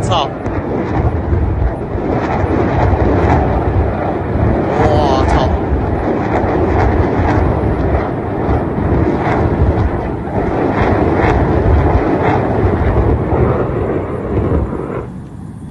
操。